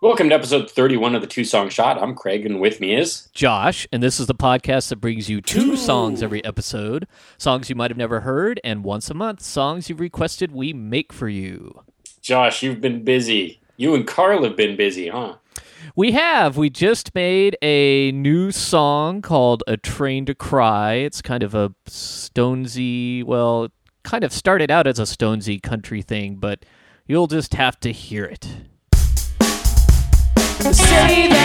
Welcome to episode 31 of the Two Song Shot. I'm Craig, and with me is Josh, and this is the podcast that brings you two songs every episode songs you might have never heard, and once a month, songs you've requested we make for you. Josh. You've been busy. You and Carl have been busy, huh? We have. We just made a new song called A Train to Cry. It's kind of a Stonesy, well, kind of started out as a Stonesy country thing, but you'll just have to hear it. Both directions.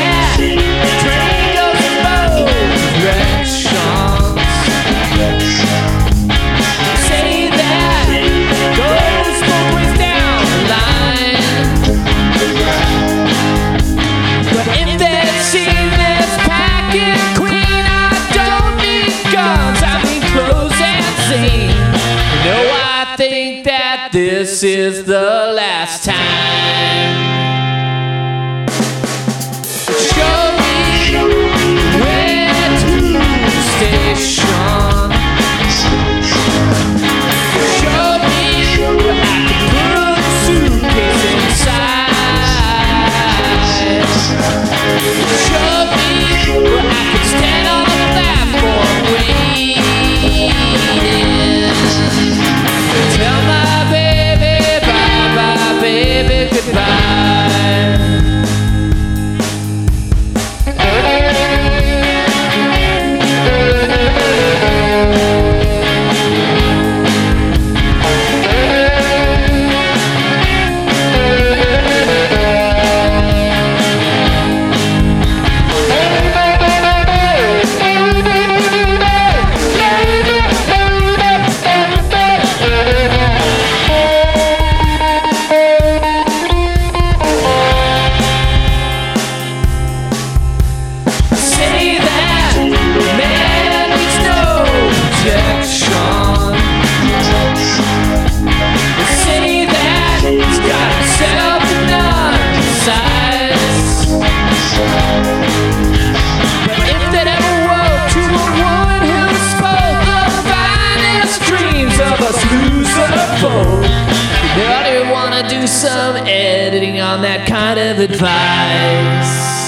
Advice.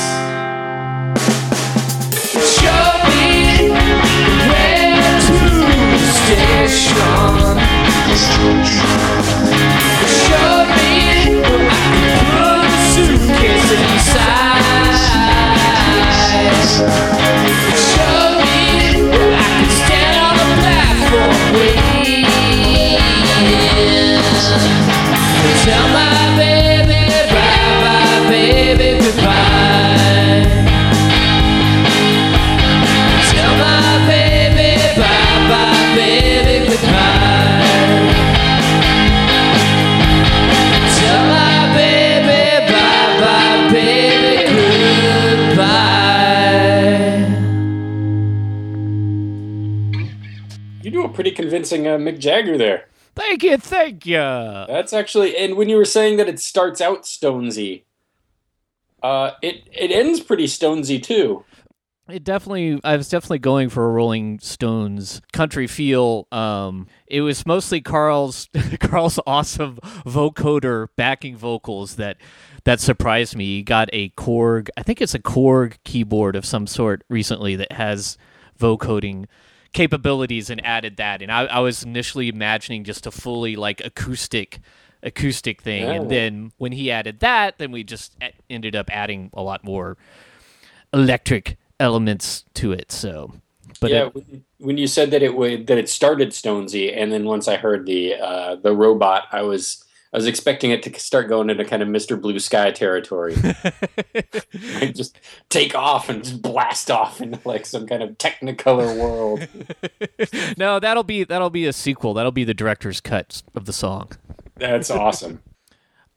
You do a pretty convincing uh, Mick Jagger there. Thank you, thank you. That's actually, and when you were saying that it starts out Stonesy, uh, it it ends pretty Stonesy too. It definitely, I was definitely going for a Rolling Stones country feel. Um, it was mostly Carl's Carl's awesome vocoder backing vocals that that surprised me. He got a Korg, I think it's a Korg keyboard of some sort recently that has vocoding capabilities and added that. And I, I was initially imagining just a fully like acoustic acoustic thing, and then when he added that, then we just ended up adding a lot more electric elements to it. So, but yeah, it- when- when you said that it would that it started Stonesy, and then once I heard the uh, the robot, I was I was expecting it to start going into kind of Mr. Blue Sky territory. just take off and just blast off into like some kind of Technicolor world. no, that'll be that'll be a sequel. That'll be the director's cut of the song. That's awesome.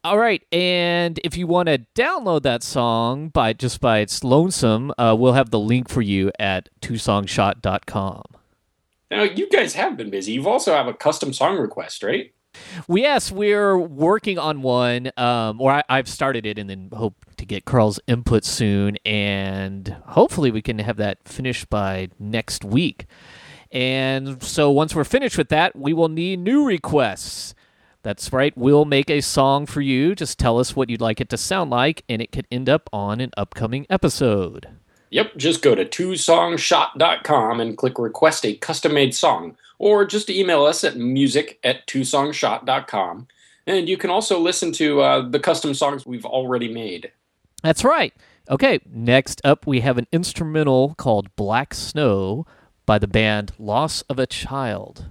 All right, and if you want to download that song by just by its lonesome, uh, we'll have the link for you at twosongshot.com. Now you guys have been busy. You've also have a custom song request, right? Yes, we're working on one, um, or I, I've started it, and then hope to get Carl's input soon, and hopefully we can have that finished by next week. And so once we're finished with that, we will need new requests. That's right. We'll make a song for you. Just tell us what you'd like it to sound like, and it could end up on an upcoming episode. Yep, just go to twosongshot.com and click request a custom made song, or just email us at music at twosongshot.com. And you can also listen to uh, the custom songs we've already made. That's right. Okay, next up we have an instrumental called Black Snow by the band Loss of a Child.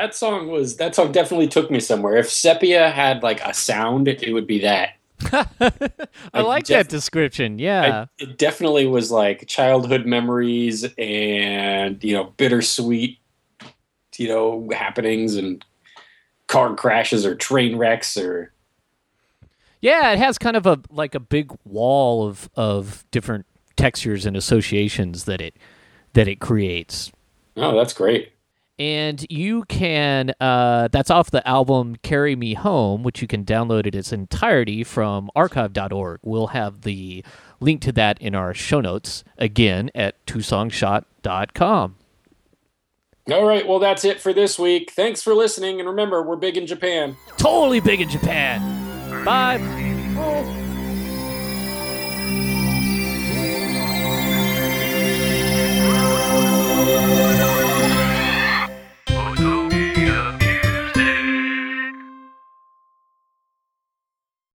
That song was that song definitely took me somewhere. If Sepia had like a sound, it would be that. I like def- that description. Yeah, I, it definitely was like childhood memories and you know bittersweet, you know happenings and car crashes or train wrecks or. Yeah, it has kind of a like a big wall of of different textures and associations that it that it creates. Oh, that's great. And you can, uh, that's off the album Carry Me Home, which you can download in its entirety from archive.org. We'll have the link to that in our show notes, again, at twosongshot.com. All right, well, that's it for this week. Thanks for listening. And remember, we're big in Japan. Totally big in Japan. Bye.